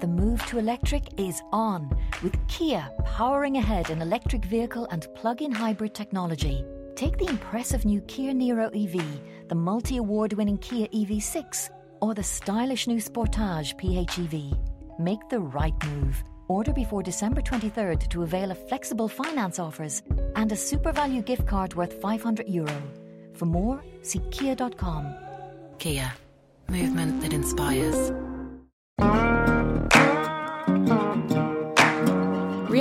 The move to electric is on, with Kia powering ahead in electric vehicle and plug in hybrid technology. Take the impressive new Kia Niro EV, the multi award winning Kia EV6, or the stylish new Sportage PHEV. Make the right move. Order before December 23rd to avail of flexible finance offers and a super value gift card worth 500 euro. For more, see kia.com. Kia, movement that inspires.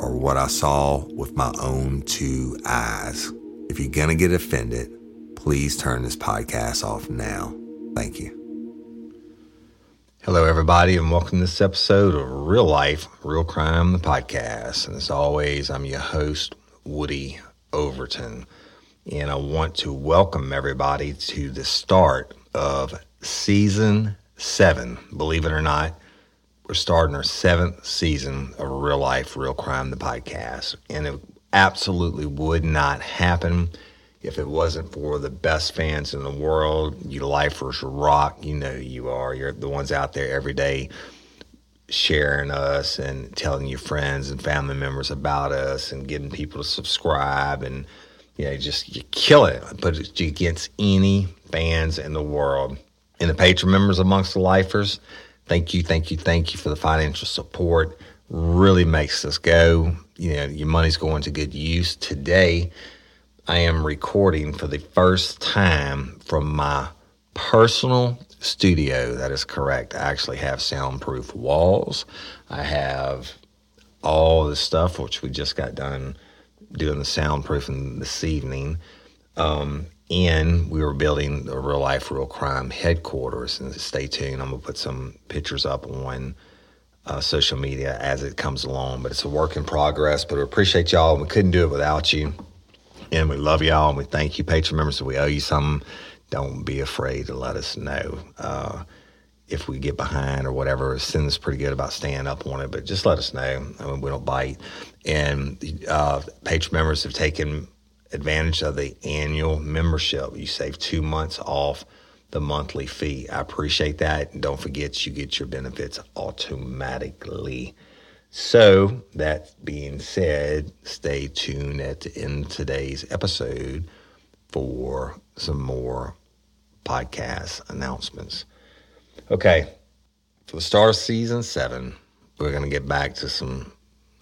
are what I saw with my own two eyes. If you're going to get offended, please turn this podcast off now. Thank you. Hello, everybody, and welcome to this episode of Real Life, Real Crime, the podcast. And as always, I'm your host, Woody Overton. And I want to welcome everybody to the start of season seven. Believe it or not, we're starting our seventh season of Real Life, Real Crime, the podcast. And it absolutely would not happen if it wasn't for the best fans in the world. You lifers rock. You know who you are. You're the ones out there every day sharing us and telling your friends and family members about us and getting people to subscribe and you know just you kill it but it's against any fans in the world and the Patreon members amongst the lifers thank you thank you thank you for the financial support really makes us go you know your money's going to good use today i am recording for the first time from my personal studio. That is correct. I actually have soundproof walls. I have all the stuff which we just got done doing the soundproofing this evening. Um, and we were building a real life, real crime headquarters. And stay tuned. I'm gonna put some pictures up on uh, social media as it comes along. But it's a work in progress. But we appreciate y'all. We couldn't do it without you. And we love y'all. And we thank you, Patreon members. We owe you something. Don't be afraid to let us know. Uh, if we get behind or whatever, Cindy's pretty good about staying up on it, but just let us know. I mean, we don't bite. And uh, Patreon members have taken advantage of the annual membership. You save two months off the monthly fee. I appreciate that. And don't forget, you get your benefits automatically. So, that being said, stay tuned at the end of today's episode for some more podcast announcements. Okay, for the start of season seven, we're going to get back to some,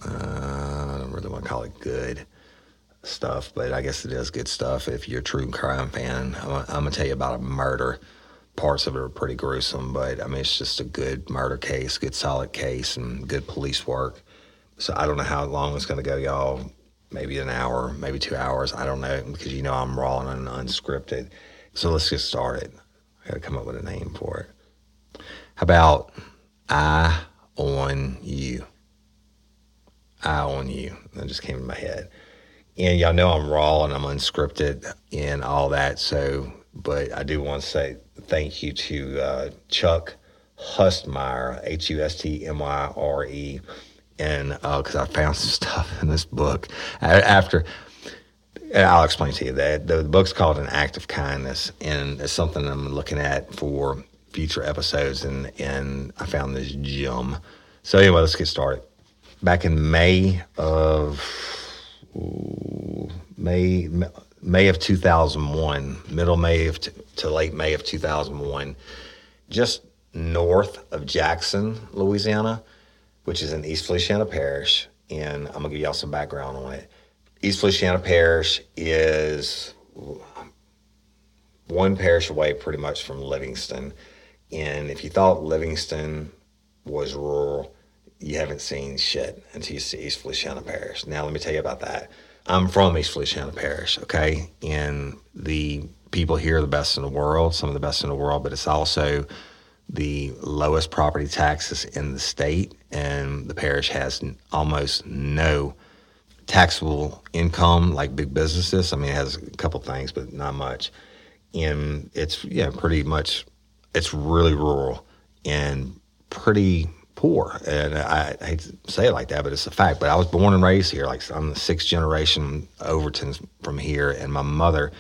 uh, I don't really want to call it good stuff, but I guess it is good stuff if you're a true crime fan. I'm, I'm going to tell you about a murder. Parts of it are pretty gruesome, but I mean, it's just a good murder case, good solid case, and good police work. So I don't know how long it's going to go, y'all. Maybe an hour, maybe two hours. I don't know because you know I'm raw and unscripted. So let's get started. I got to come up with a name for it. How about I on you? I on you. That just came in my head and y'all know I'm raw and I'm unscripted and all that. So, but I do want to say thank you to uh, Chuck Hustmyre, H U S T M Y R E, and because uh, I found some stuff in this book after. I'll explain to you that the book's called An Act of Kindness, and it's something I'm looking at for future episodes. And and I found this gem. So anyway, let's get started. Back in May of May May of 2001, middle May of t- to late May of 2001, just north of Jackson, Louisiana, which is in East Feliciana Parish. And I'm gonna give y'all some background on it. East Feliciana Parish is one parish away pretty much from Livingston. And if you thought Livingston was rural, you haven't seen shit until you see East Feliciana Parish. Now, let me tell you about that. I'm from East Feliciana Parish, okay? And the people here are the best in the world, some of the best in the world, but it's also the lowest property taxes in the state. And the parish has almost no taxable income like big businesses. I mean, it has a couple things, but not much. And it's, yeah, pretty much, it's really rural and pretty poor. And I, I, hate to say it like that, but it's a fact. But I was born and raised here. Like I'm the sixth generation Overtons from here, and my mother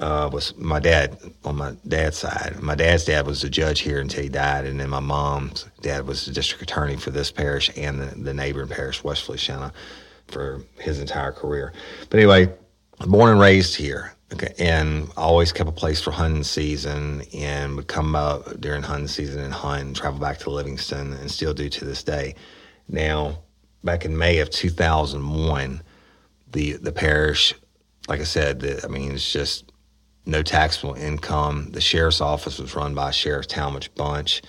uh, was my dad on my dad's side. My dad's dad was a judge here until he died, and then my mom's dad was the district attorney for this parish and the, the neighboring parish, West Feliciana, for his entire career. But anyway, born and raised here. And always kept a place for hunting season and would come up during hunting season and hunt and travel back to Livingston and still do to this day. Now, back in May of 2001, the the parish, like I said, the, I mean, it's just no taxable income. The sheriff's office was run by Sheriff Talmadge Bunch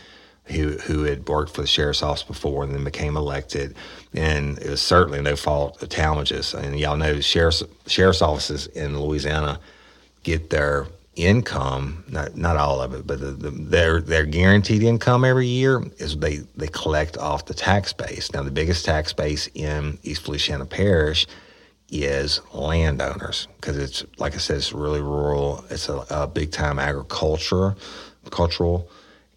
who who had worked for the sheriff's office before and then became elected, and it was certainly no fault of Talmadge's. And y'all know sheriff's sheriff's offices in Louisiana get their income not not all of it, but the, the, their their guaranteed income every year is they they collect off the tax base. Now the biggest tax base in East Feliciana Parish is landowners because it's like I said, it's really rural. It's a, a big time agriculture, cultural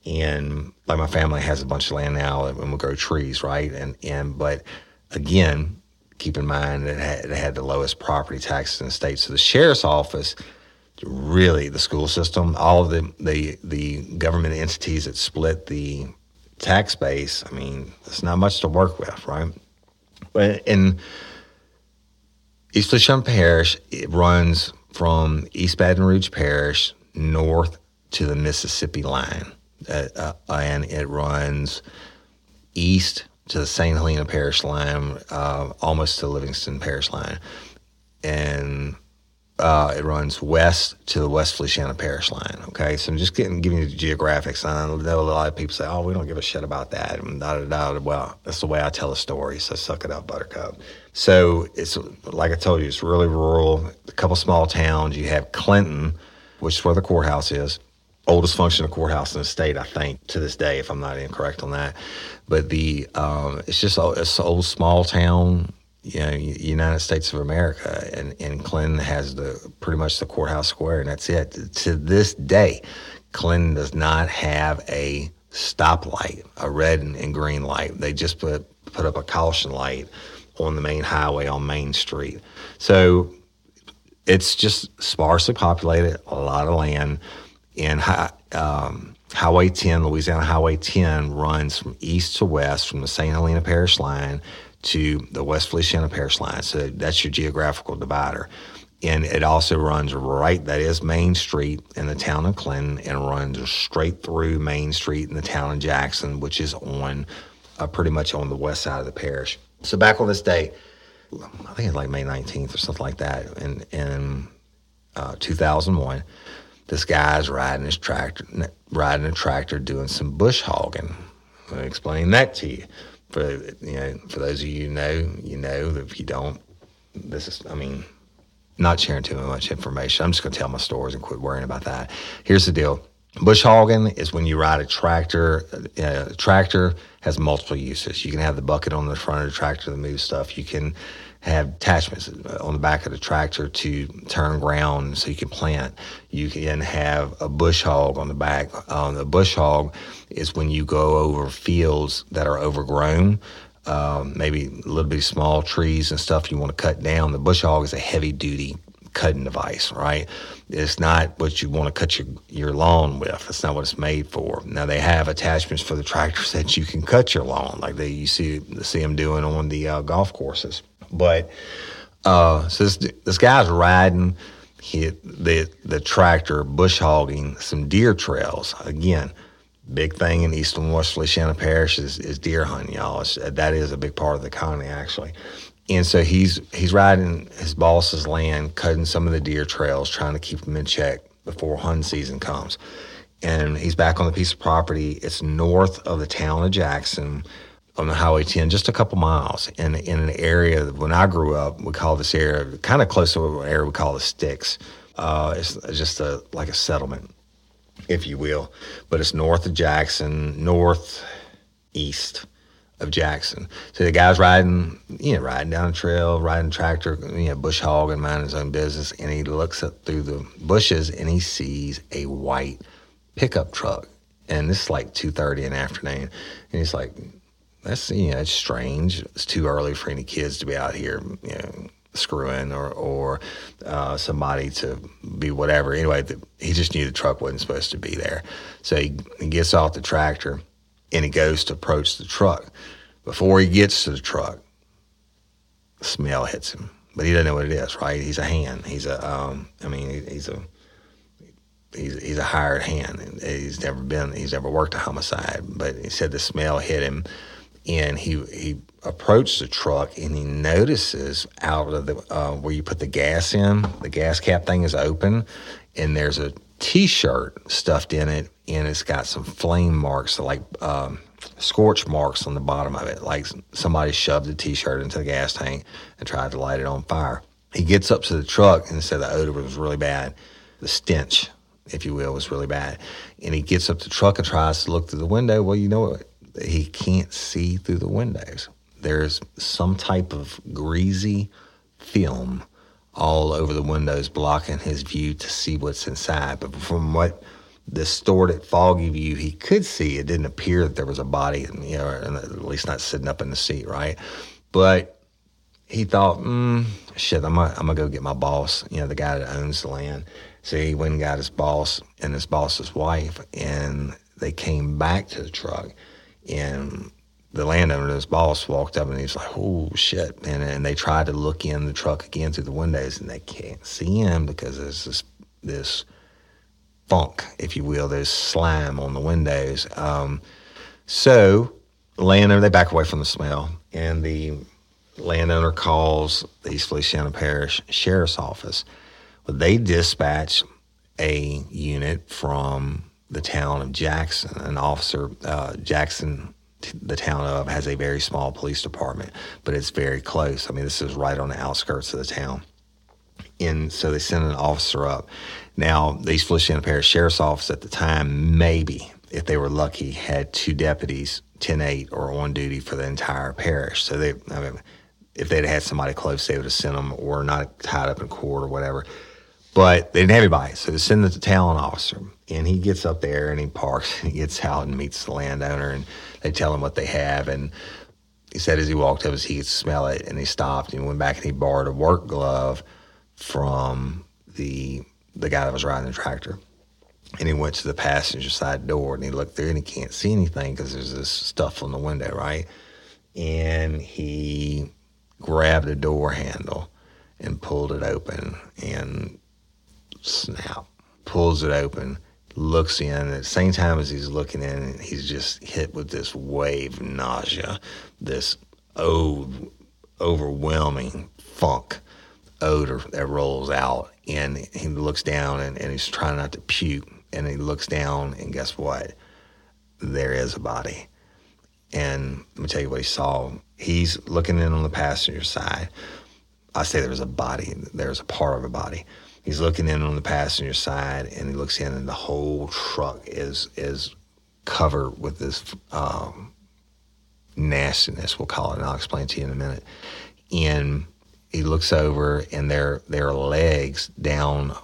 and like my family has a bunch of land now and we grow trees, right? And and but again, keep in mind that it had, it had the lowest property taxes in the state. So the sheriff's office, really the school system, all of the the the government entities that split the tax base. I mean, it's not much to work with, right? But in East Feliciana Parish, it runs from East Baton Rouge Parish north to the Mississippi line uh, and it runs east to the St. Helena Parish line, uh, almost to Livingston Parish line. And uh, it runs west to the West Feliciana Parish line. Okay, so I'm just getting giving you the geographics. I know a lot of people say, "Oh, we don't give a shit about that." And da, da, da. Well, that's the way I tell a story. So suck it up, Buttercup. So it's like I told you, it's really rural. A couple small towns. You have Clinton, which is where the courthouse is. Oldest functional courthouse in the state, I think, to this day, if I'm not incorrect on that. But the um, it's just a, it's an old small town you know, United States of America, and, and Clinton has the pretty much the courthouse square, and that's it. To this day, Clinton does not have a stoplight, a red and, green light. They just put put up a caution light on the main highway on Main Street. So it's just sparsely populated, a lot of land, and um, Highway 10, Louisiana Highway 10, runs from east to west from the St. Helena Parish line to the West Feliciana Parish line. So that's your geographical divider. And it also runs right, that is Main Street in the town of Clinton, and runs straight through Main Street in the town of Jackson, which is on uh, pretty much on the west side of the parish. So back on this day, I think it's like May 19th or something like that, in, in uh, 2001, this guy's riding his tractor, riding a tractor doing some bush hogging. Let me explain that to you for you know, for those of you who know, you know. If you don't, this is, I mean, not sharing too much information. I'm just going to tell my stories and quit worrying about that. Here's the deal. Bush hogging is when you ride a tractor. Uh, a tractor has multiple uses. You can have the bucket on the front of the tractor to move stuff. You can have attachments on the back of the tractor to turn ground so you can plant. You can have a bush hog on the back. Um, the bush hog is when you go over fields that are overgrown. Um, maybe a little bit of small trees and stuff you want to cut down. The bush hog is a heavy duty cutting device, right? It's not what you want to cut your, your lawn with. That's not what it's made for. Now they have attachments for the tractors that you can cut your lawn, like they you see see them doing on the uh, golf courses. But uh, so this this guy's riding he, the the tractor bush hogging some deer trails again. Big thing in eastern West Feliciana Parish is, is deer hunting, y'all. It's, that is a big part of the economy, actually. And so he's he's riding his boss's land, cutting some of the deer trails, trying to keep them in check before hunting season comes. And he's back on the piece of property. It's north of the town of Jackson on the Highway 10, just a couple miles in, in an area when I grew up, we call this area kind of close to an area we call the Sticks. Uh, it's just a like a settlement, if you will, but it's north of Jackson, northeast of Jackson. So the guy's riding, you know, riding down a trail, riding a tractor, you know, bush hog and minding his own business, and he looks up through the bushes and he sees a white pickup truck. And this is like two thirty in the afternoon, and he's like, that's you know it's strange. It's too early for any kids to be out here, you know, screwing or or uh, somebody to be whatever. Anyway, the, he just knew the truck wasn't supposed to be there, so he, he gets off the tractor and he goes to approach the truck. Before he gets to the truck, the smell hits him, but he doesn't know what it is. Right? He's a hand. He's a um, I mean, he's a he's he's a hired hand. He's never been he's never worked a homicide, but he said the smell hit him and he he approached the truck and he notices out of the uh, where you put the gas in, the gas cap thing is open, and there's a T-shirt stuffed in it, and it's got some flame marks, like um, scorch marks on the bottom of it, like somebody shoved the T-shirt into the gas tank and tried to light it on fire. He gets up to the truck and said the odor was really bad, the stench, if you will, was really bad. And he gets up to the truck and tries to look through the window. Well, you know what? He can't see through the windows. There's some type of greasy film all over the windows blocking his view to see what's inside. But from what distorted, foggy view he could see, it didn't appear that there was a body, you know, at least not sitting up in the seat, right? But he thought, mm, shit, I'm gonna, I'm gonna go get my boss, you know, the guy that owns the land. So he went and got his boss and his boss's wife, and they came back to the truck and the landowner, his boss, walked up and he's like, "Oh shit!" And and they tried to look in the truck again through the windows, and they can't see him because there's this this funk, if you will, there's slime on the windows. Um, so landowner they back away from the smell, and the landowner calls the East Feliciana Parish Sheriff's Office. But they dispatch a unit from the town of Jackson. An officer, uh, Jackson, the town of, has a very small police department, but it's very close. I mean, this is right on the outskirts of the town. And so they send an officer up. Now, the East Feliciana Parish Sheriff's Office at the time, maybe, if they were lucky, had two deputies, 10 8, or on duty for the entire parish. So they, I mean, if they'd had somebody close, they would have sent them or not tied up in court or whatever. But they didn't have anybody, so they send the talent officer, and he gets up there and he parks. And he gets out and meets the landowner, and they tell him what they have. And he said as he walked up, as he could smell it, and he stopped and went back and he borrowed a work glove from the the guy that was riding the tractor. And he went to the passenger side door and he looked there and he can't see anything because there's this stuff on the window, right? And he grabbed a door handle and pulled it open and snap, pulls it open, looks in. At the same time as he's looking in, he's just hit with this wave nausea, this oh, overwhelming funk odor that rolls out. And he looks down and, and he's trying not to puke. And he looks down, and guess what? There is a body. And let me tell you what he saw. He's looking in on the passenger side. I say there was a body, there's a part of a body. He's looking in on the passenger side, and he looks in, and the whole truck is is covered with this um, nastiness. We'll call it, and I'll explain to you in a minute. And he looks over, and there there are legs down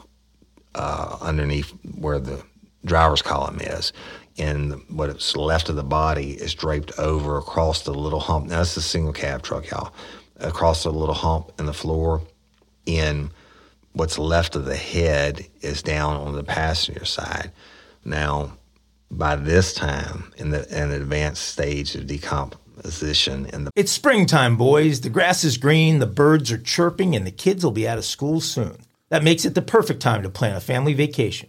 uh, underneath where the driver's column is, and what's left of the body is draped over across the little hump. Now, this is a single cab truck, y'all. Across the little hump in the floor, and what's left of the head is down on the passenger side. Now, by this time, in the an advanced stage of decomposition, in the It's springtime, boys. The grass is green, the birds are chirping, and the kids will be out of school soon. That makes it the perfect time to plan a family vacation.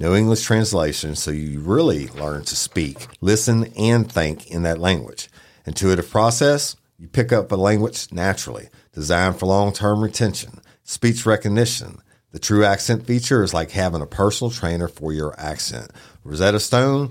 No English translation, so you really learn to speak, listen, and think in that language. Intuitive process, you pick up a language naturally, designed for long term retention. Speech recognition. The true accent feature is like having a personal trainer for your accent. Rosetta Stone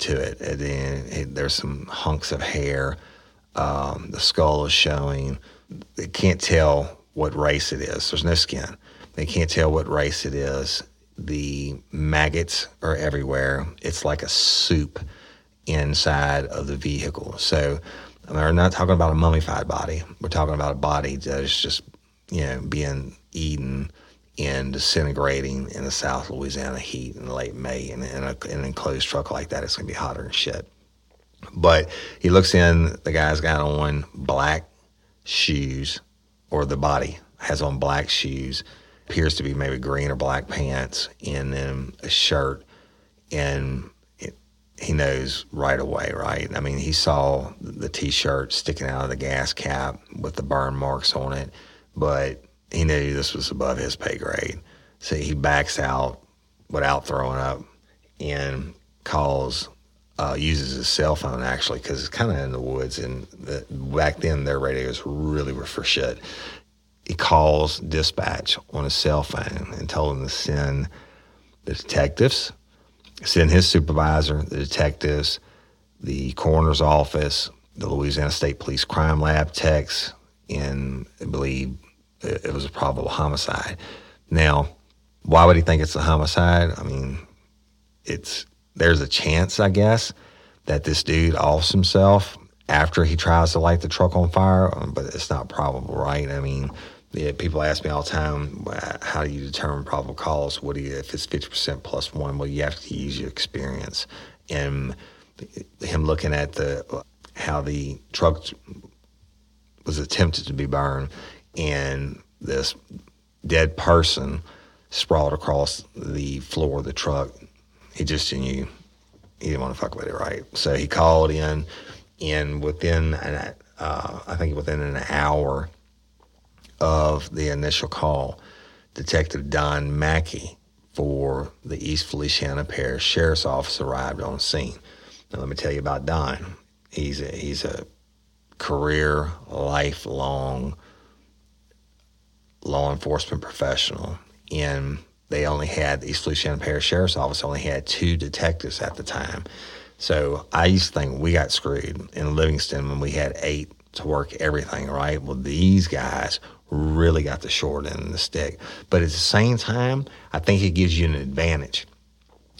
to it. And then it, there's some hunks of hair. Um, the skull is showing. They can't tell what race it is. There's no skin. They can't tell what race it is. The maggots are everywhere. It's like a soup inside of the vehicle. So we're not talking about a mummified body. We're talking about a body that is just, you know, being eaten and disintegrating in the South Louisiana heat in late May. And in, a, in an enclosed truck like that, it's going to be hotter than shit. But he looks in, the guy's got on black shoes, or the body has on black shoes, appears to be maybe green or black pants, and then a shirt. And it, he knows right away, right? I mean, he saw the t shirt sticking out of the gas cap with the burn marks on it, but he knew this was above his pay grade. So he backs out without throwing up and calls, uh, uses his cell phone actually, because it's kind of in the woods. And the, back then, their radios really were for shit. He calls dispatch on his cell phone and told them to send the detectives, send his supervisor, the detectives, the coroner's office, the Louisiana State Police Crime Lab techs, and I believe it was a probable homicide. Now, why would he think it's a homicide? I mean, it's there's a chance, I guess, that this dude offs himself after he tries to light the truck on fire, um, but it's not probable, right? I mean, yeah, people ask me all the time, how do you determine probable cause? What do you, if it's 50% plus one? Well, you have to use your experience. And him looking at the how the truck was attempted to be burned, and this dead person sprawled across the floor of the truck. He just he didn't want to fuck with it, right? So he called in, and within an, uh, I think within an hour of the initial call, Detective Don Mackey for the East Feliciana Parish Sheriff's Office arrived on scene. Now let me tell you about Don. He's a, he's a career, lifelong law enforcement professional, and they only had the East Feliciana Parish Sheriff's Office only had two detectives at the time. So I used to think we got screwed in Livingston when we had eight to work everything, right? Well, these guys really got the short end of the stick. But at the same time, I think it gives you an advantage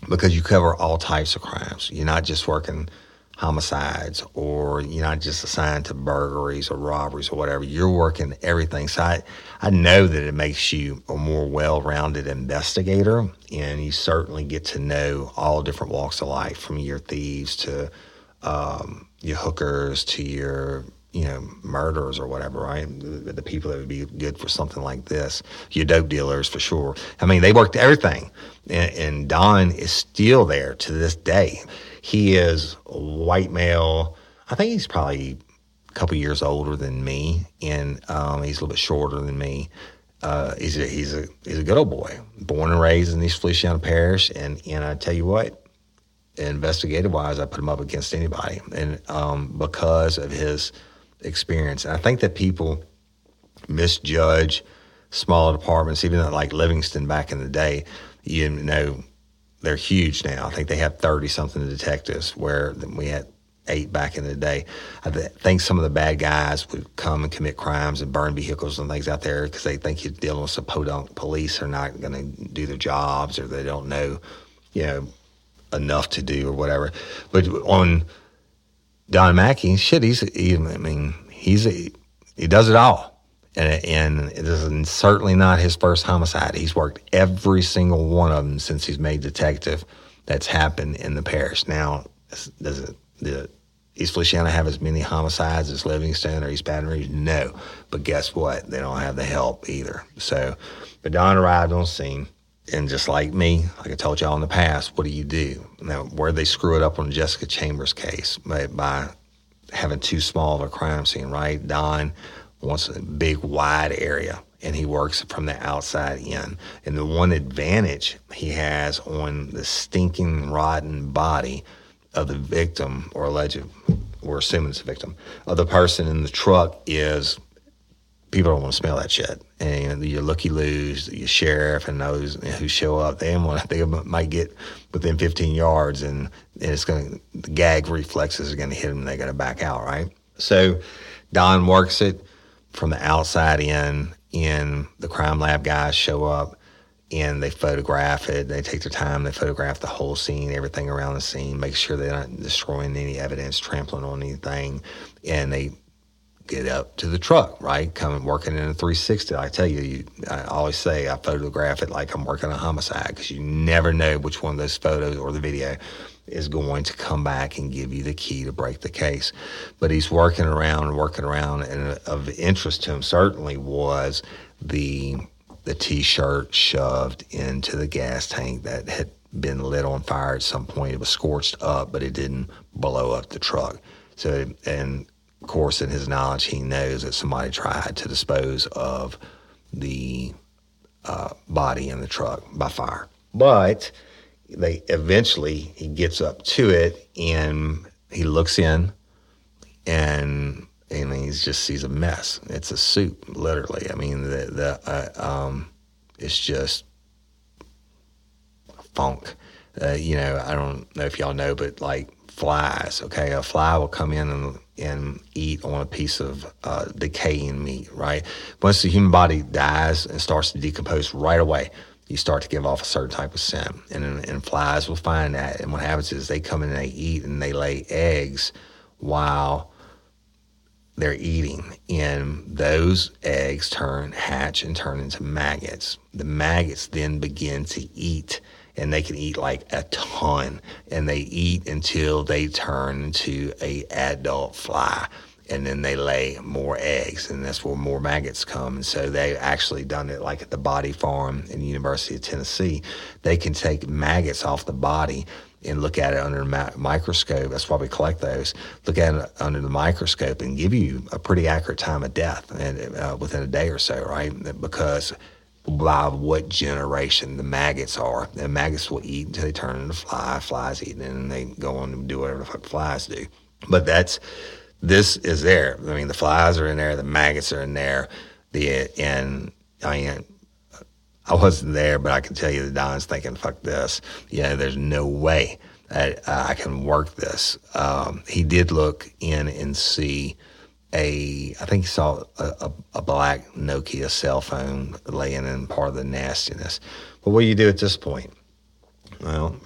because you cover all types of crimes. You're not just working homicides or you're not just assigned to burglaries or robberies or whatever. You're working everything. So I, I know that it makes you a more well rounded investigator and you certainly get to know all different walks of life from your thieves to um, your hookers to your you know, murderers or whatever, right? The, the, people that would be good for something like this, your dope dealers for sure. I mean, they worked everything. And, and Don is still there to this day. He is white male. I think he's probably a couple years older than me, and um, he's a little bit shorter than me. Uh, he's a he's a he's a good old boy, born and raised in East Feliciana Parish, and and I tell you what, investigative wise, I put him up against anybody, and um, because of his experience, and I think that people misjudge smaller departments, even like Livingston back in the day. You know, they're huge now. I think they have 30 something detectives where we had eight back in the day. I think some of the bad guys would come and commit crimes and burn vehicles and things out there because they think you're dealing with some podunk police are not going to do their jobs or they don't know, you know, enough to do or whatever. But on Don Mackey, shit, he's, he, I mean, he's, a, he does it all. And, and it is certainly not his first homicide. He's worked every single one of them since he's made detective that's happened in the parish. Now, does it, the East Feliciana have as many homicides as Livingston or East Baton Rouge? No. But guess what? They don't have the help either. So, but Don arrived on scene. And just like me, like I told y'all in the past, what do you do? Now, where they screw it up on Jessica Chambers' case by, by having too small of a crime scene, right? Don wants a big, wide area, and he works from the outside in. And the one advantage he has on the stinking, rotten body of the victim or alleged, we're assuming it's a victim, of the person in the truck is people don't want to smell that shit. And your looky loos, your sheriff, and those who show up, they want they might get within 15 yards, and, and it's going the gag reflexes are going to hit them. and They got to back out, right? So Don works it from the outside in. And the crime lab guys show up and they photograph it. They take their time. They photograph the whole scene, everything around the scene, make sure they're not destroying any evidence, trampling on anything, and they get up to the truck, right? Coming working in a 360. I tell you, you I always say I photograph it like I'm working a homicide because you never know which one of those photos or the video is going to come back and give you the key to break the case. But he's working around and working around, and of interest to him certainly was the the t-shirt shoved into the gas tank that had been lit on fire at some point. It was scorched up, but it didn't blow up the truck. So, and of course, in his knowledge, he knows that somebody tried to dispose of the uh, body in the truck by fire. But they eventually he gets up to it and he looks in and and he just sees a mess. It's a soup, literally. I mean, the the uh, um, it's just funk. Uh, you know, I don't know if y'all know, but like flies. Okay, a fly will come in and and eat on a piece of uh, decaying meat. Right. Once the human body dies and starts to decompose, right away you start to give off a certain type of scent, and and flies will find that. And what happens is they come in and they eat and they lay eggs while they're eating. And those eggs turn, hatch, and turn into maggots. The maggots then begin to eat, and they can eat like a ton. And they eat until they turn into a adult fly. And then they lay more eggs, and that's where more maggots come. And so they actually done it like at the body farm in the University of Tennessee. They can take maggots off the body and look at it under a microscope. That's why we collect those. Look at it under the microscope and give you a pretty accurate time of death and uh, within a day or so, right? Because by what generation the maggots are. The maggots will eat until they turn into fly. Flies eat, and they go on and do whatever the fuck flies do. But that's this is there. I mean, the flies are in there. The maggots are in there. The and I mean I wasn't there, but I can tell you that Don's thinking, fuck this. Yeah, there's no way that uh, I can work this. Um, he did look in and see a, I think he saw a, a, a, black Nokia cell phone laying in part of the nastiness. But what do you do at this point? Well,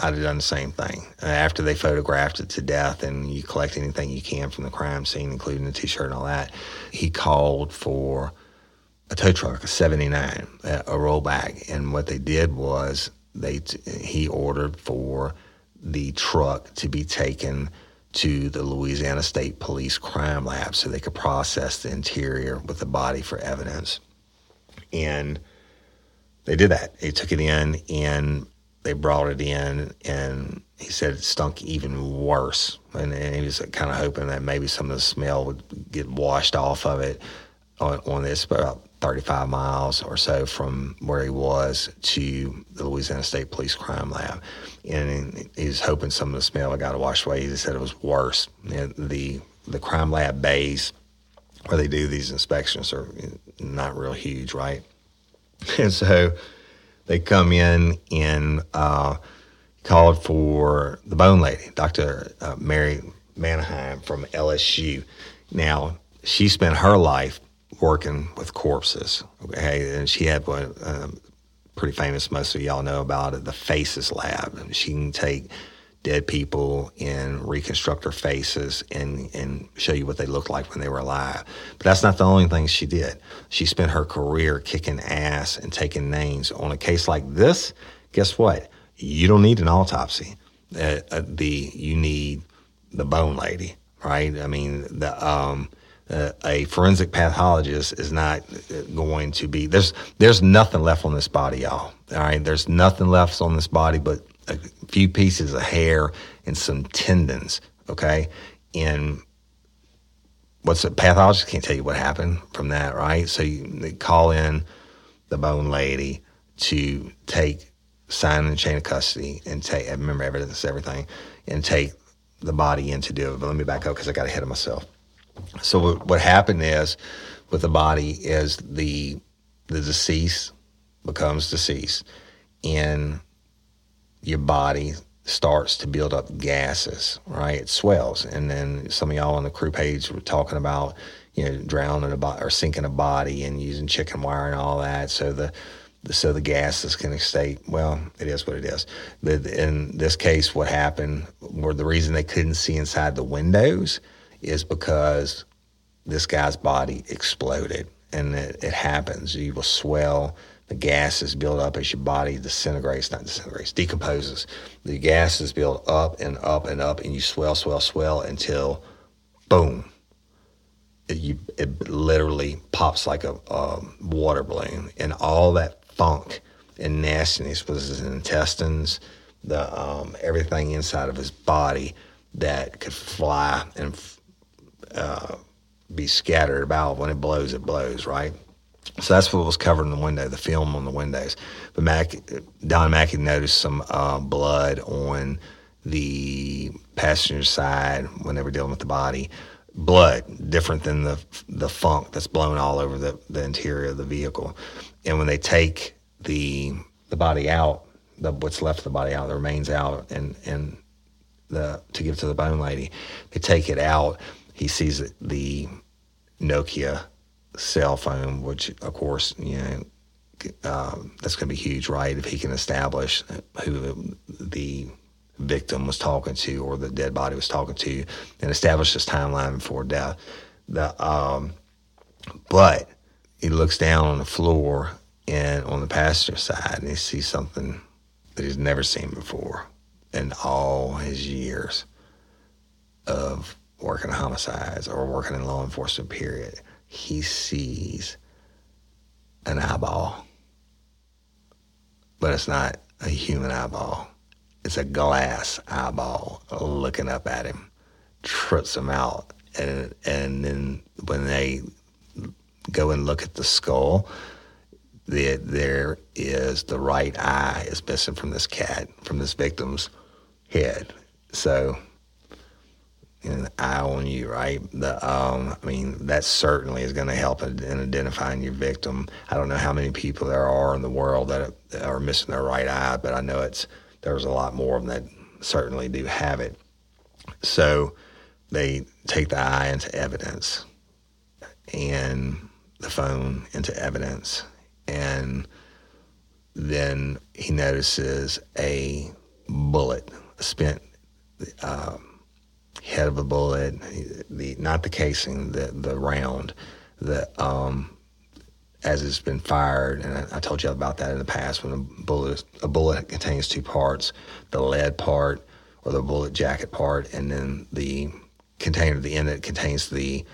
I'd have done the same thing. Uh, after they photographed it to death and you collect anything you can from the crime scene, including the t shirt and all that, he called for a tow truck, a 79, a rollback. And what they did was they he ordered for the truck to be taken to the Louisiana State Police Crime Lab so they could process the interior with the body for evidence. And they did that. They took it in and they brought it in and he said it stunk even worse. And, and he was kind of hoping that maybe some of the smell would get washed off of it on, on this. about 35 miles or so from where he was to the Louisiana State Police Crime Lab. And he was hoping some of the smell got washed away. He said it was worse. The, the crime lab bays where they do these inspections are not real huge, right? And so they come in and uh, called for the bone lady, Dr. Uh, Mary Manhein from LSU. Now, she spent her life working with corpses. Okay, and she had one um, pretty famous. Most of y'all know about it, the Faces Lab. And she can take dead people and reconstruct their faces and, and show you what they looked like when they were alive. But that's not the only thing she did. She spent her career kicking ass and taking names. On a case like this, guess what? You don't need an autopsy. Uh, uh, the you need the bone lady, right? I mean, the um, uh, a forensic pathologist is not going to be there's there's nothing left on this body, y'all. All right, there's nothing left on this body but a few pieces of hair and some tendons. Okay, and what's a pathologist can't tell you what happened from that, right? So you call in the bone lady to take sign the chain of custody and take remember evidence everything and take the body in to do it. But let me back up because I got ahead of myself. So what, happened is with the body is the the deceased becomes deceased and your body starts to build up gases, right? It swells. And then some of y'all on the crew page were talking about, you know, drowning a body or sinking a body and using chicken wire and all that. So the, so the gases can stay, well, it is what it is. In this case, what happened, or the reason they couldn't see inside the windows is because this guy's body exploded. And it, it happens. You will swell the gases build up as your body disintegrates, not disintegrates, decomposes. The gases build up and up and up, and you swell, swell, swell until boom. It, you, it literally pops like a, a water balloon, and all that funk and nastiness was his intestines, the um, everything inside of his body that could fly and be scattered about. When it blows, it blows, right? So that's what was covered in the window, the film on the windows. But Mac, Don Mackey noticed some uh, blood on the passenger side when they were dealing with the body. Blood, different than the the funk that's blown all over the, the interior of the vehicle. And when they take the the body out, the what's left of the body out, the remains out, and and the to give to the bone lady, they take it out. He sees the Nokia cell phone, which of course, you know, um, that's going to be huge, right? If he can establish who the victim was talking to or the dead body was talking to and establish this timeline before death. The, um, but he looks down on the floor and on the passenger side and he sees something that he's never seen before in all his years of working homicides or working in law enforcement period he sees an eyeball, but it's not a human eyeball. It's a glass eyeball looking up at him, trips him out, and and then when they go and look at the skull, the, there is the right eye is missing from this cat, from this victim's head. So an eye on you, right? The, um, I mean, that certainly is going to help in, in, identifying your victim. I don't know how many people there are in the world that, are missing their right eye, but I know it's there's a lot more of them that certainly do have it. So they take the eye into evidence and the phone into evidence, and then he notices a bullet, a spent. Um, head of a bullet, the not the casing, the the round, the um, as it's been fired, and I, I, told you about that in the past. When a bullet a bullet contains two parts, the lead part or the bullet jacket part, and then the container the end that contains the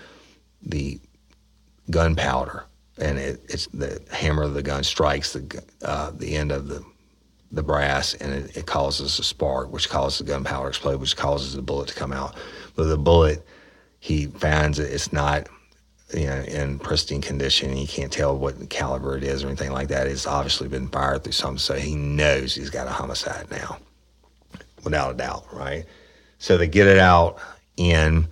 the gunpowder, and it, it's the hammer of the gun strikes the uh, the end of the the brass and it, it, causes a spark, which causes the gunpowder to explode, which causes the bullet to come out. But the bullet, he finds it, it's not you know, in pristine condition. He can't tell what caliber it is or anything like that. It's obviously been fired through something, so he knows he's got a homicide now, without a doubt, right? So they get it out, and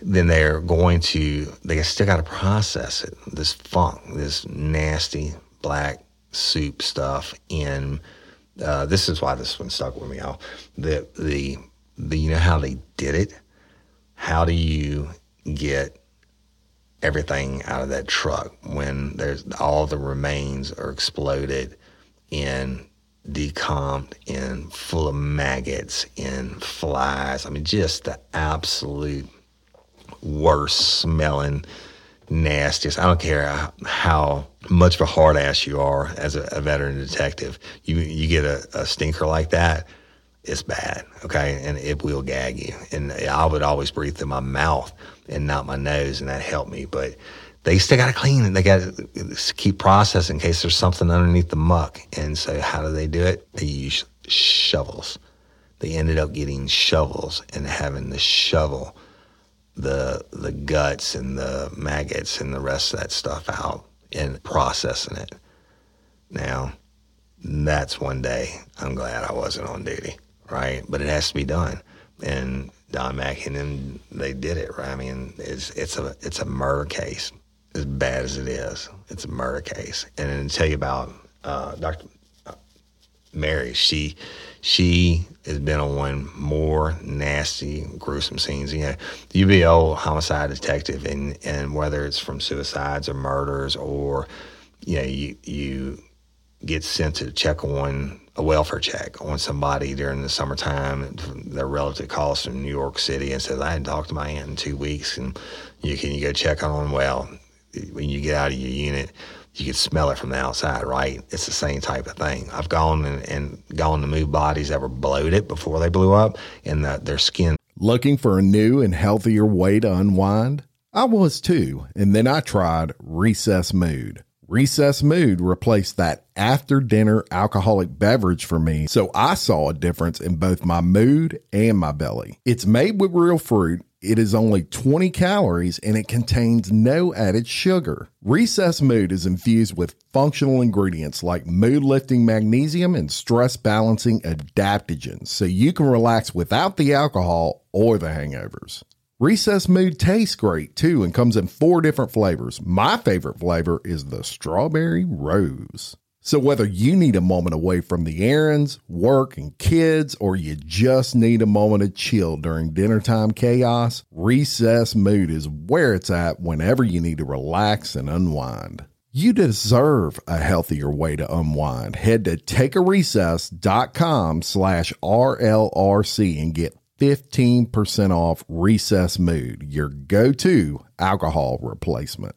then they're going to, they still got to process it, this funk, this nasty black soup stuff in uh, this is why this one stuck with me. Al. The the the you know how they did it. How do you get everything out of that truck when there's all the remains are exploded in decomped and full of maggots and flies. I mean, just the absolute worst smelling, nastiest. I don't care how, much of a hard ass you are as a, a veteran detective. You you get a, a stinker like that, it's bad, okay, and it will gag you. And I would always breathe through my mouth and not my nose, and that helped me. But they still got to clean it. They got to keep processing in case there's something underneath the muck. And so, how do they do it? They use shovels. They ended up getting shovels and having the shovel the the guts and the maggots and the rest of that stuff out and processing it. Now, that's one day I'm glad I wasn't on duty, right? But it has to be done. And Don Mack and them, they did it, right? I mean, it's it's a it's a murder case as bad as it is. It's a murder case. And then tell you about uh, Dr. Uh, Mary, she she has been on one more nasty, gruesome scenes. You know, you be old homicide detective, and and whether it's from suicides or murders, or you know, you you get sent to check on a welfare check on somebody during the summertime. Their relative calls from New York City and says, "I hadn't talked to my aunt in two weeks, and you can you go check on them?" Well, when you get out of your unit, you can smell it from the outside, right? It's the same type of thing. I've gone and, and gone to move bodies that were bloated before they blew up, and the, their skin. Looking for a new and healthier way to unwind? I was too, and then I tried Recess Mood. Recess Mood replaced that after dinner alcoholic beverage for me, so I saw a difference in both my mood and my belly. It's made with real fruit it is only 20 calories and it contains no added sugar. Recess Mood is infused with functional ingredients like mood lifting magnesium and stress balancing adaptogens so you can relax without the alcohol or the hangovers. Recess Mood tastes great too and comes in four different flavors. My favorite flavor is the strawberry rose. So, whether you need a moment away from the errands, work, and kids, or you just need a moment of chill during dinner time chaos, Recess Mood is where it's at whenever you need to relax and unwind. You deserve a healthier way to unwind. Head to takearecess.com slash RLRC and get 15% off Recess Mood, your go to alcohol replacement.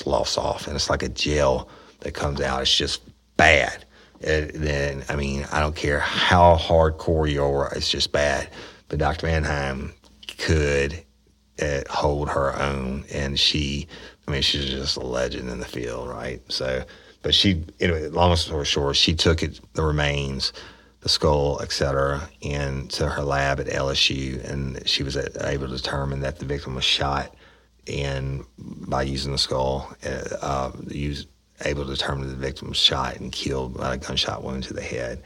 Sloughs off, and it's like a gel that comes out. It's just bad. And then, I mean, I don't care how hardcore you are, it's just bad. But Dr. Manhein could uh, hold her own, and she, I mean, she's just a legend in the field, right? So, but she, anyway, long story short, she took it, the remains, the skull, et cetera, into her lab at LSU, and she was able to determine that the victim was shot and by using the skull, uh, uh use, able to determine the victim was shot and killed by a gunshot wound to the head.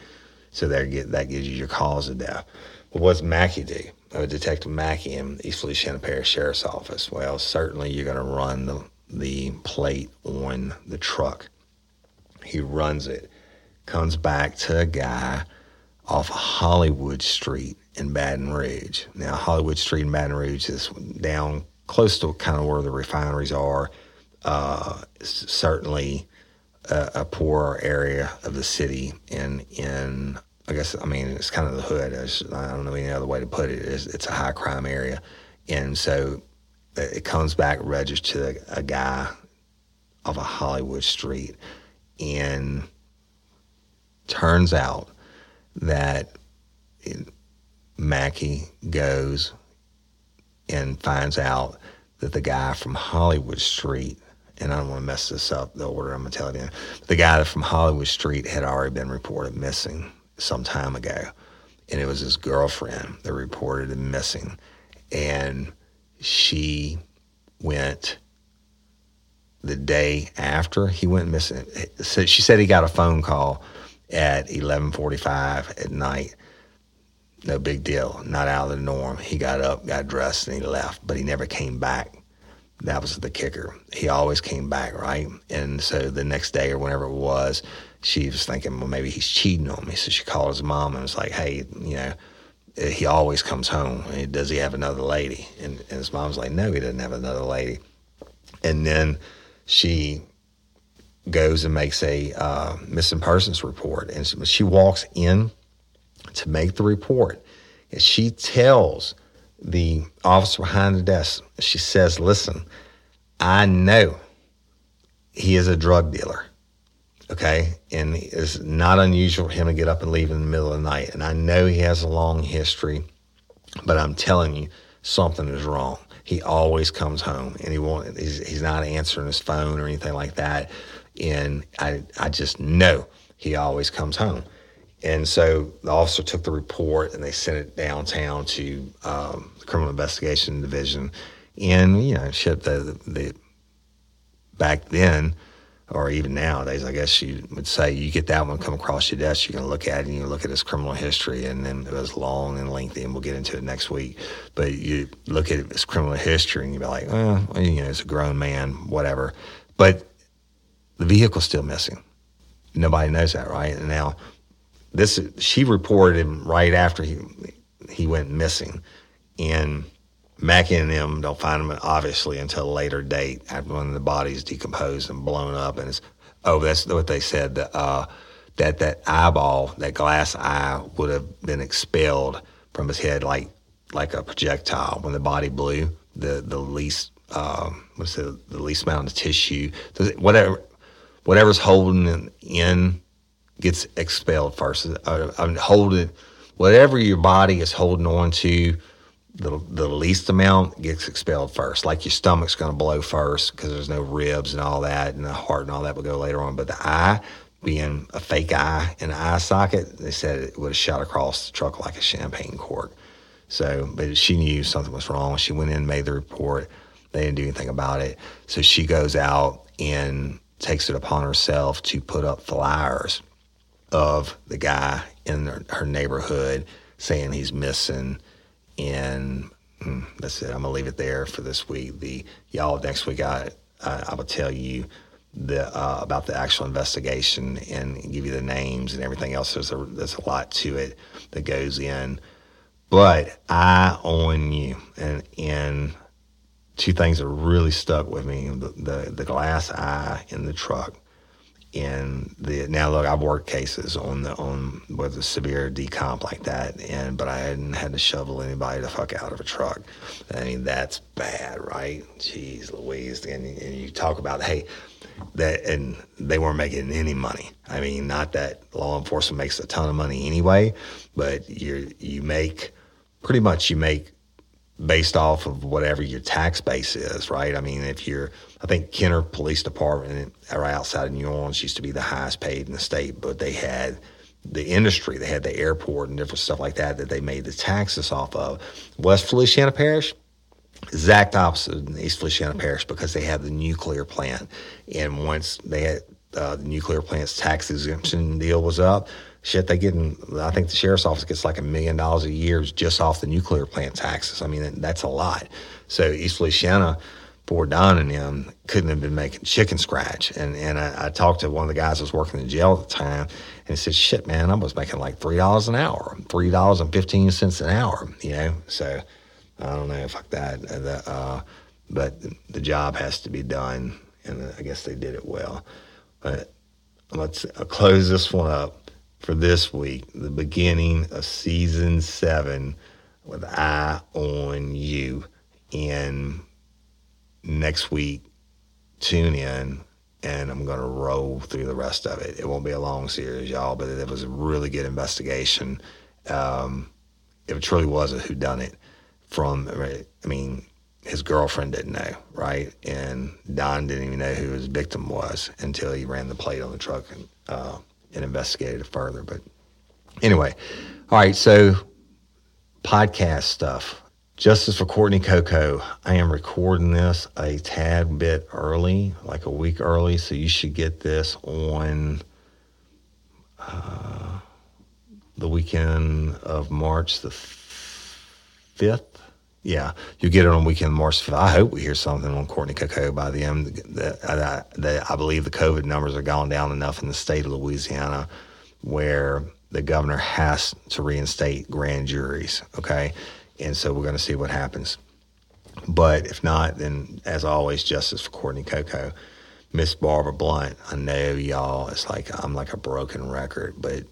So there that gives you your cause of death. Well, what does Mackey do? Uh, Detective Mackey in East Feliciana Parish Sheriff's Office. Well, certainly you're going to run the, the plate on the truck. He runs it, comes back to a guy off Hollywood Street in Baton Rouge. Now, Hollywood Street in Baton Rouge is down close to kind of where the refineries are. Uh, certainly a, a poorer area of the city, and in I guess I mean it's kind of the hood. It's, I don't know any other way to put it. It's, it's a high crime area, and so it comes back registered to a, a guy off a of Hollywood Street, and turns out that Mackey goes and finds out that the guy from Hollywood Street, and I don't want to mess this up, the order I'm going to tell it in, the guy from Hollywood Street had already been reported missing some time ago. And it was his girlfriend that reported him missing. And she went the day after he went missing. So she said he got a phone call at 11:45 at night. No big deal, not out of the norm. He got up, got dressed, and he left, but he never came back. That was the kicker. He always came back, right? And so the next day or whenever it was, she was thinking, well, maybe he's cheating on me. So she called his mom and was like, hey, you know, he always comes home. Does he have another lady? And, and his mom's like, no, he doesn't have another lady. And then she goes and makes a uh, missing persons report. And she walks in to make the report. And she tells the officer behind the desk, she says, Listen, I know he is a drug dealer. Okay. And it's not unusual for him to get up and leave in the middle of the night. And I know he has a long history, but I'm telling you, something is wrong. He always comes home and he won't, he's, he's not answering his phone or anything like that. And I, I just know he always comes home. And so the officer took the report and they sent it downtown to um, the Criminal Investigation Division. And, you know, shit, the, the, back then, or even nowadays, I guess you would say you get that one come across your desk, you can look at it and you look at his criminal history, and then it was long and lengthy, and we'll get into it next week. But you look at his criminal history and you'd be like, well, you know, he's a grown man, whatever. But the vehicle's still missing. Nobody knows that, right? And now, this she reported him right after he he went missing, and Mackey and them don't find him obviously until a later date after when the body's decomposed and blown up, and it's oh that's what they said that uh, that that eyeball that glass eye would have been expelled from his head like like a projectile when the body blew. The the least um, what's the the least amount of tissue whatever whatever's holding in gets expelled first. Uh, I'm holding whatever your body is holding on to. The, the least amount gets expelled first. Like your stomach's going to blow first because there's no ribs and all that, and the heart and all that will go later on. But the eye, being a fake eye in the eye socket, they said it would have shot across the truck like a champagne cork. So, but she knew something was wrong. She went in, made the report. They didn't do anything about it. So she goes out and takes it upon herself to put up flyers of the guy in her, her neighborhood saying he's missing. And mm, that's it. I'm gonna leave it there for this week. The y'all next week I I, I will tell you the uh, about the actual investigation and give you the names and everything else. There's a there's a lot to it that goes in. But I own you, and and two things that really stuck with me: the the, the glass eye in the truck in the now look I've worked cases on the on with a severe decomp like that and but I hadn't had to shovel anybody the fuck out of a truck. I mean that's bad, right? Jeez Louise. And, and you talk about hey that and they weren't making any money. I mean not that law enforcement makes a ton of money anyway, but you you make pretty much you make based off of whatever your tax base is, right? I mean, if you're, I think Kenner Police Department right outside of New Orleans used to be the highest paid in the state, but they had the industry, they had the airport and different stuff like that that they made the taxes off of. West Feliciana Parish, exact opposite in East Feliciana Parish because they have the nuclear plant. And once they had uh, the nuclear plant's tax exemption deal was up, shit, they getting. I think the sheriff's office gets like a million dollars a year just off the nuclear plant taxes. I mean, that's a lot. So East louisiana poor Don and them couldn't have been making chicken scratch. And and I, I talked to one of the guys that was working in jail at the time, and he said, "Shit, man, I was making like three dollars an hour, three dollars and fifteen cents an hour. You know, so I don't know, fuck that. Uh, uh, but the job has to be done, and I guess they did it well. But let's I'll close this one up for this week, the beginning of season seven with Eye on You. And next week, tune in and I'm going to roll through the rest of it. It won't be a long series, y'all, but it was a really good investigation. Um, it truly was a whodunit from, I mean, his girlfriend didn't know, right? And Don didn't even know who his victim was until he ran the plate on the truck and, uh, and investigated it further. But anyway, all right, so podcast stuff. Justice for Courtney Coco. I am recording this a tad bit early, like a week early, so you should get this on uh, the weekend of March the 5th. Yeah, you get it on weekend 5th. I hope we hear something on Courtney Coco by the end. The, I believe the COVID numbers are gone down enough in the state of Louisiana where the governor has to reinstate grand juries, okay? And so we're going to see what happens. But if not, then as always, justice for Courtney Coco. Miss Barbara Blunt, I know y'all, it's like I'm like a broken record, but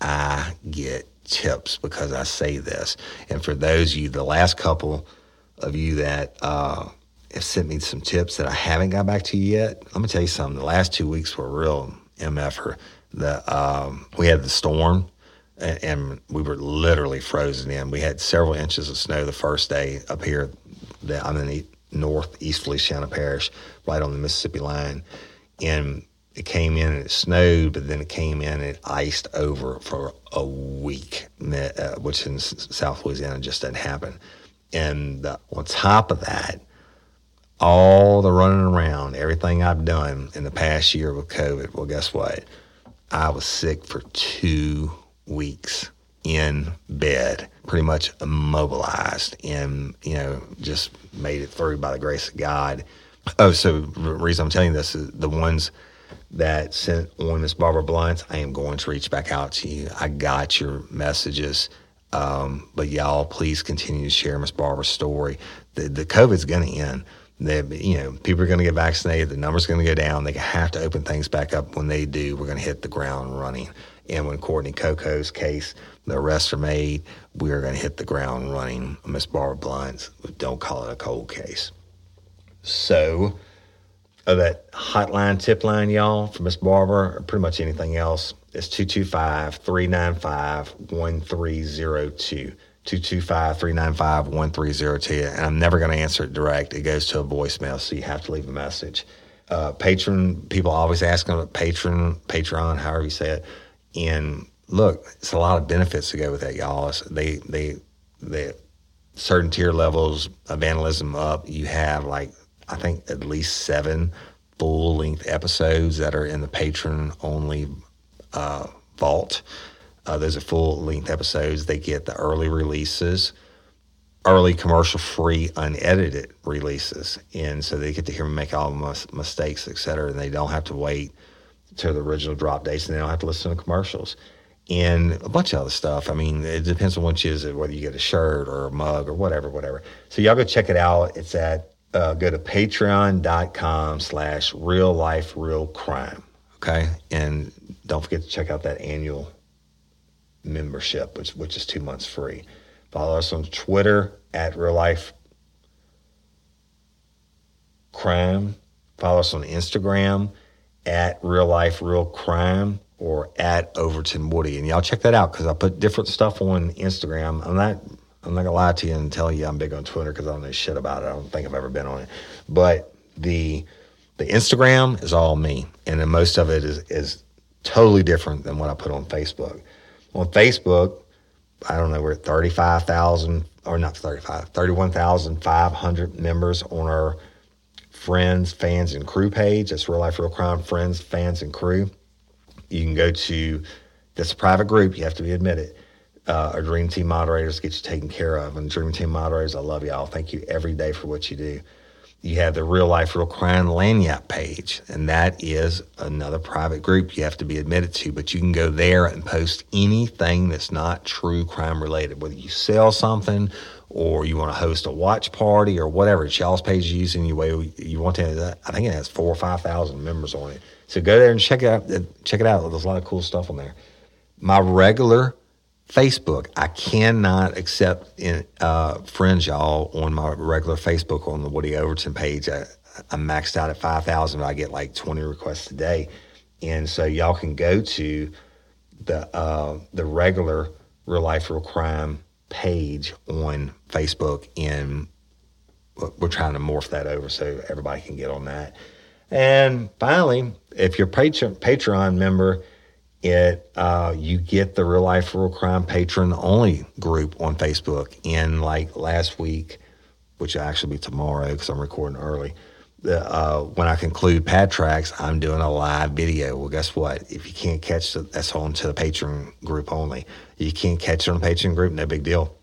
I get tips because I say this. And for those of you, the last couple of you that uh, have sent me some tips that I haven't got back to you yet, let me tell you something. The last two weeks were real MF. The um, we had the storm, and, and, we were literally frozen in. We had several inches of snow the first day up here. That I'm in the northeast Feliciana Parish, right on the Mississippi line, and it came in and it snowed, but then it came in and it iced over for a week, uh, which in South Louisiana just didn't happen. And uh, on top of that, all the running around, everything I've done in the past year with COVID, well, guess what? I was sick for two weeks in bed, pretty much immobilized, and you know, just made it through by the grace of God. Oh, so the reason I'm telling you this is the ones that sent on Miss Barbara Blunt, I am going to reach back out to you. I got your messages. Um, but y'all, please continue to share Miss Barbara's story. The, the COVID's going to end. That you know, people are going to get vaccinated. The numbers going to go down. They have to open things back up. When they do, we're going to hit the ground running. And when Courtney Coco's case, the arrests are made, we are going to hit the ground running. Miss Barbara Blunt, don't call it a cold case. So, uh, that hotline tip line, y'all, for Miss Barbara, or pretty much anything else, is 225 395 1302. 225 395 1302. And I'm never going to answer it direct. It goes to a voicemail, so you have to leave a message. Uh, patron, people always ask about patron, Patreon, however you say it. And look, it's a lot of benefits to go with that, y'all. It's, they, they, they, certain tier levels of vandalism up, you have like, I think at least seven full length episodes that are in the patron only uh, vault. Uh, those are full length episodes. They get the early releases, early commercial free, unedited releases. And so they get to hear me make all the mistakes, et cetera. And they don't have to wait to the original drop dates and they don't have to listen to commercials and a bunch of other stuff. I mean, it depends on what you is, whether you get a shirt or a mug or whatever, whatever. So y'all go check it out. It's at, uh, go to patreon.com slash real life, real crime. Okay. And don't forget to check out that annual membership, which which is two months free. Follow us on Twitter at Real Life Crime. Follow us on Instagram at Real Life Real Crime or at Overton Woody. And y'all check that out because I put different stuff on Instagram. I'm not I'm not gonna lie to you and tell you I'm big on Twitter because I don't know shit about it. I don't think I've ever been on it. But the the Instagram is all me, and then most of it is is totally different than what I put on Facebook on Facebook, I don't know, we're at 35,000 or not 35, 31,500 members on our friends, fans, and crew page. That's Real Life Real Crime Friends, Fans, and Crew. You can go to, that's a private group, you have to be admitted. Uh, our Dream Team moderators get you taken care of. And Dream Team moderators, I love y'all. Thank you every day for what you do you have the Real Life Real Crime Lagniappe page, and that is another private group you have to be admitted to. But you can go there and post anything that's not true crime related, whether you sell something or you want to host a watch party or whatever. It's y'all's page you use any way you want to. I think it has four or five thousand members on it. So go there and check it out. Check it out. There's a lot of cool stuff on there. My regular Facebook. I cannot accept in, uh, friends, y'all, on my regular Facebook on the Woody Overton page. I, I'm maxed out at 5,000, I get like 20 requests a day. And so y'all can go to the uh, the regular real life real crime page on Facebook and we're trying to morph that over so everybody can get on that. And finally, if you're Patreon Patreon member, it uh, you get the real life real crime patron only group on Facebook. in like last week, which will actually be tomorrow because I'm recording early. Uh, when I conclude Pad Tracks, I'm doing a live video. Well, guess what? If you can't catch the, that's on to the Patreon group only. You can't catch it on the Patreon group, no big deal,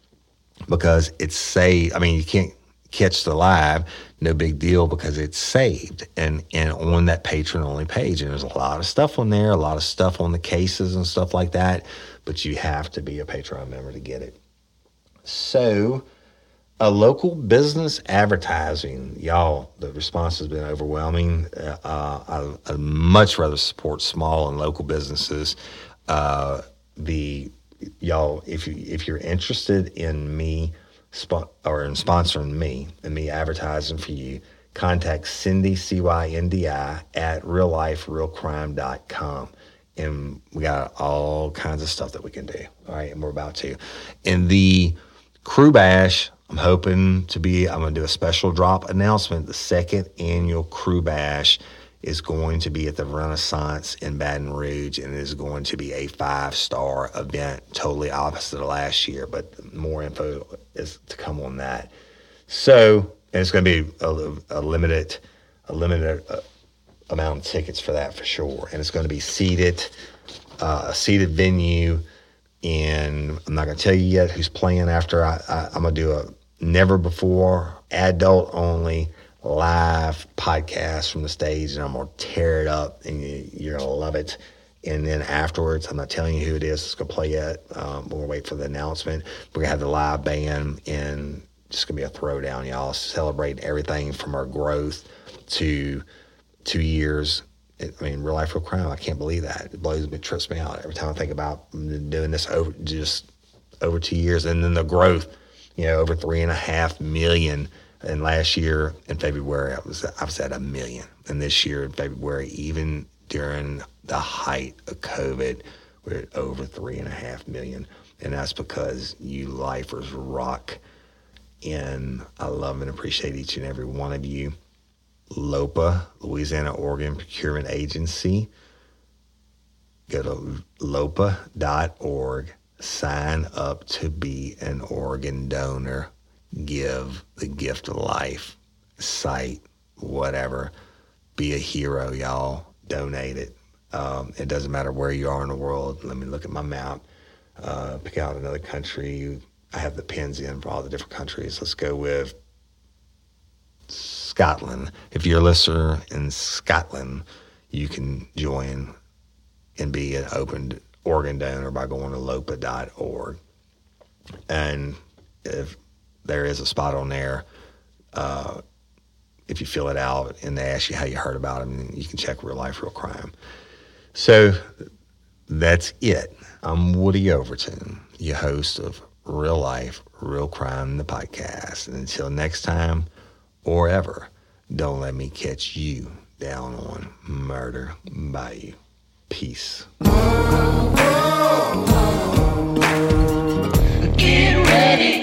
because it's saved. I mean, you can't catch the live, no big deal because it's saved and and on that patron only page. And there's a lot of stuff on there, a lot of stuff on the cases and stuff like that. But you have to be a Patreon member to get it. So a local business advertising, y'all, the response has been overwhelming. Uh, I, would much rather support small and local businesses. Uh, the y'all, if you if you're interested in me or in sponsoring me and me advertising for you, contact Cindy C Y N D I at realliferealcrime.com. And we got all kinds of stuff that we can do. All right, and we're about to. In the crew bash I'm hoping to be, I'm going to do a special drop announcement. The second annual Crew Bash is going to be at the Renaissance in Baton Rouge and it is going to be a five star event, totally opposite of last year, but more info is to come on that. So, and it's going to be a, a limited, a limited uh, amount of tickets for that for sure. And it's going to be seated, uh, a seated venue. And I'm not going to tell you yet who's playing after I, I I'm going to do a never before, adult only, live podcast from the stage, and I'm gonna tear it up, and you, are gonna love it. And then afterwards, I'm not telling you who it is. It's gonna play yet. Um, we'll wait for the announcement. We're gonna have the live band, and just gonna be a throwdown, y'all. Celebrate everything from our growth to two years. I mean, real life, real crime. I can't believe that. It blows me, trips me out every time I think about doing this over just over two years, and then the growth you know, over three and a half million. And last year in February, I was I was at a million. And this year in February, even during the height of COVID, we're at over three and a half million. And that's because you lifers rock. And I love and appreciate each and every one of you. LOPA, Louisiana Organ Procurement Agency. Go to lopa.org sign up to be an organ donor, give the gift of life, sight, whatever. Be a hero, y'all. Donate it. Um, it doesn't matter where you are in the world. Let me look at my map. Uh, pick out another country. I have the pins in for all the different countries. Let's go with Scotland. If you're a listener in Scotland, you can join and be an open organ donor by going to lopa.org. And if there is a spot on there, uh, if you fill it out and they ask you how you heard about them, you can check Real Life, Real Crime. So that's it. I'm Woody Overton, your host of Real Life, Real Crime, the podcast. And until next time or ever, don't let me catch you down on Murder Bayou. Peace. Get ready,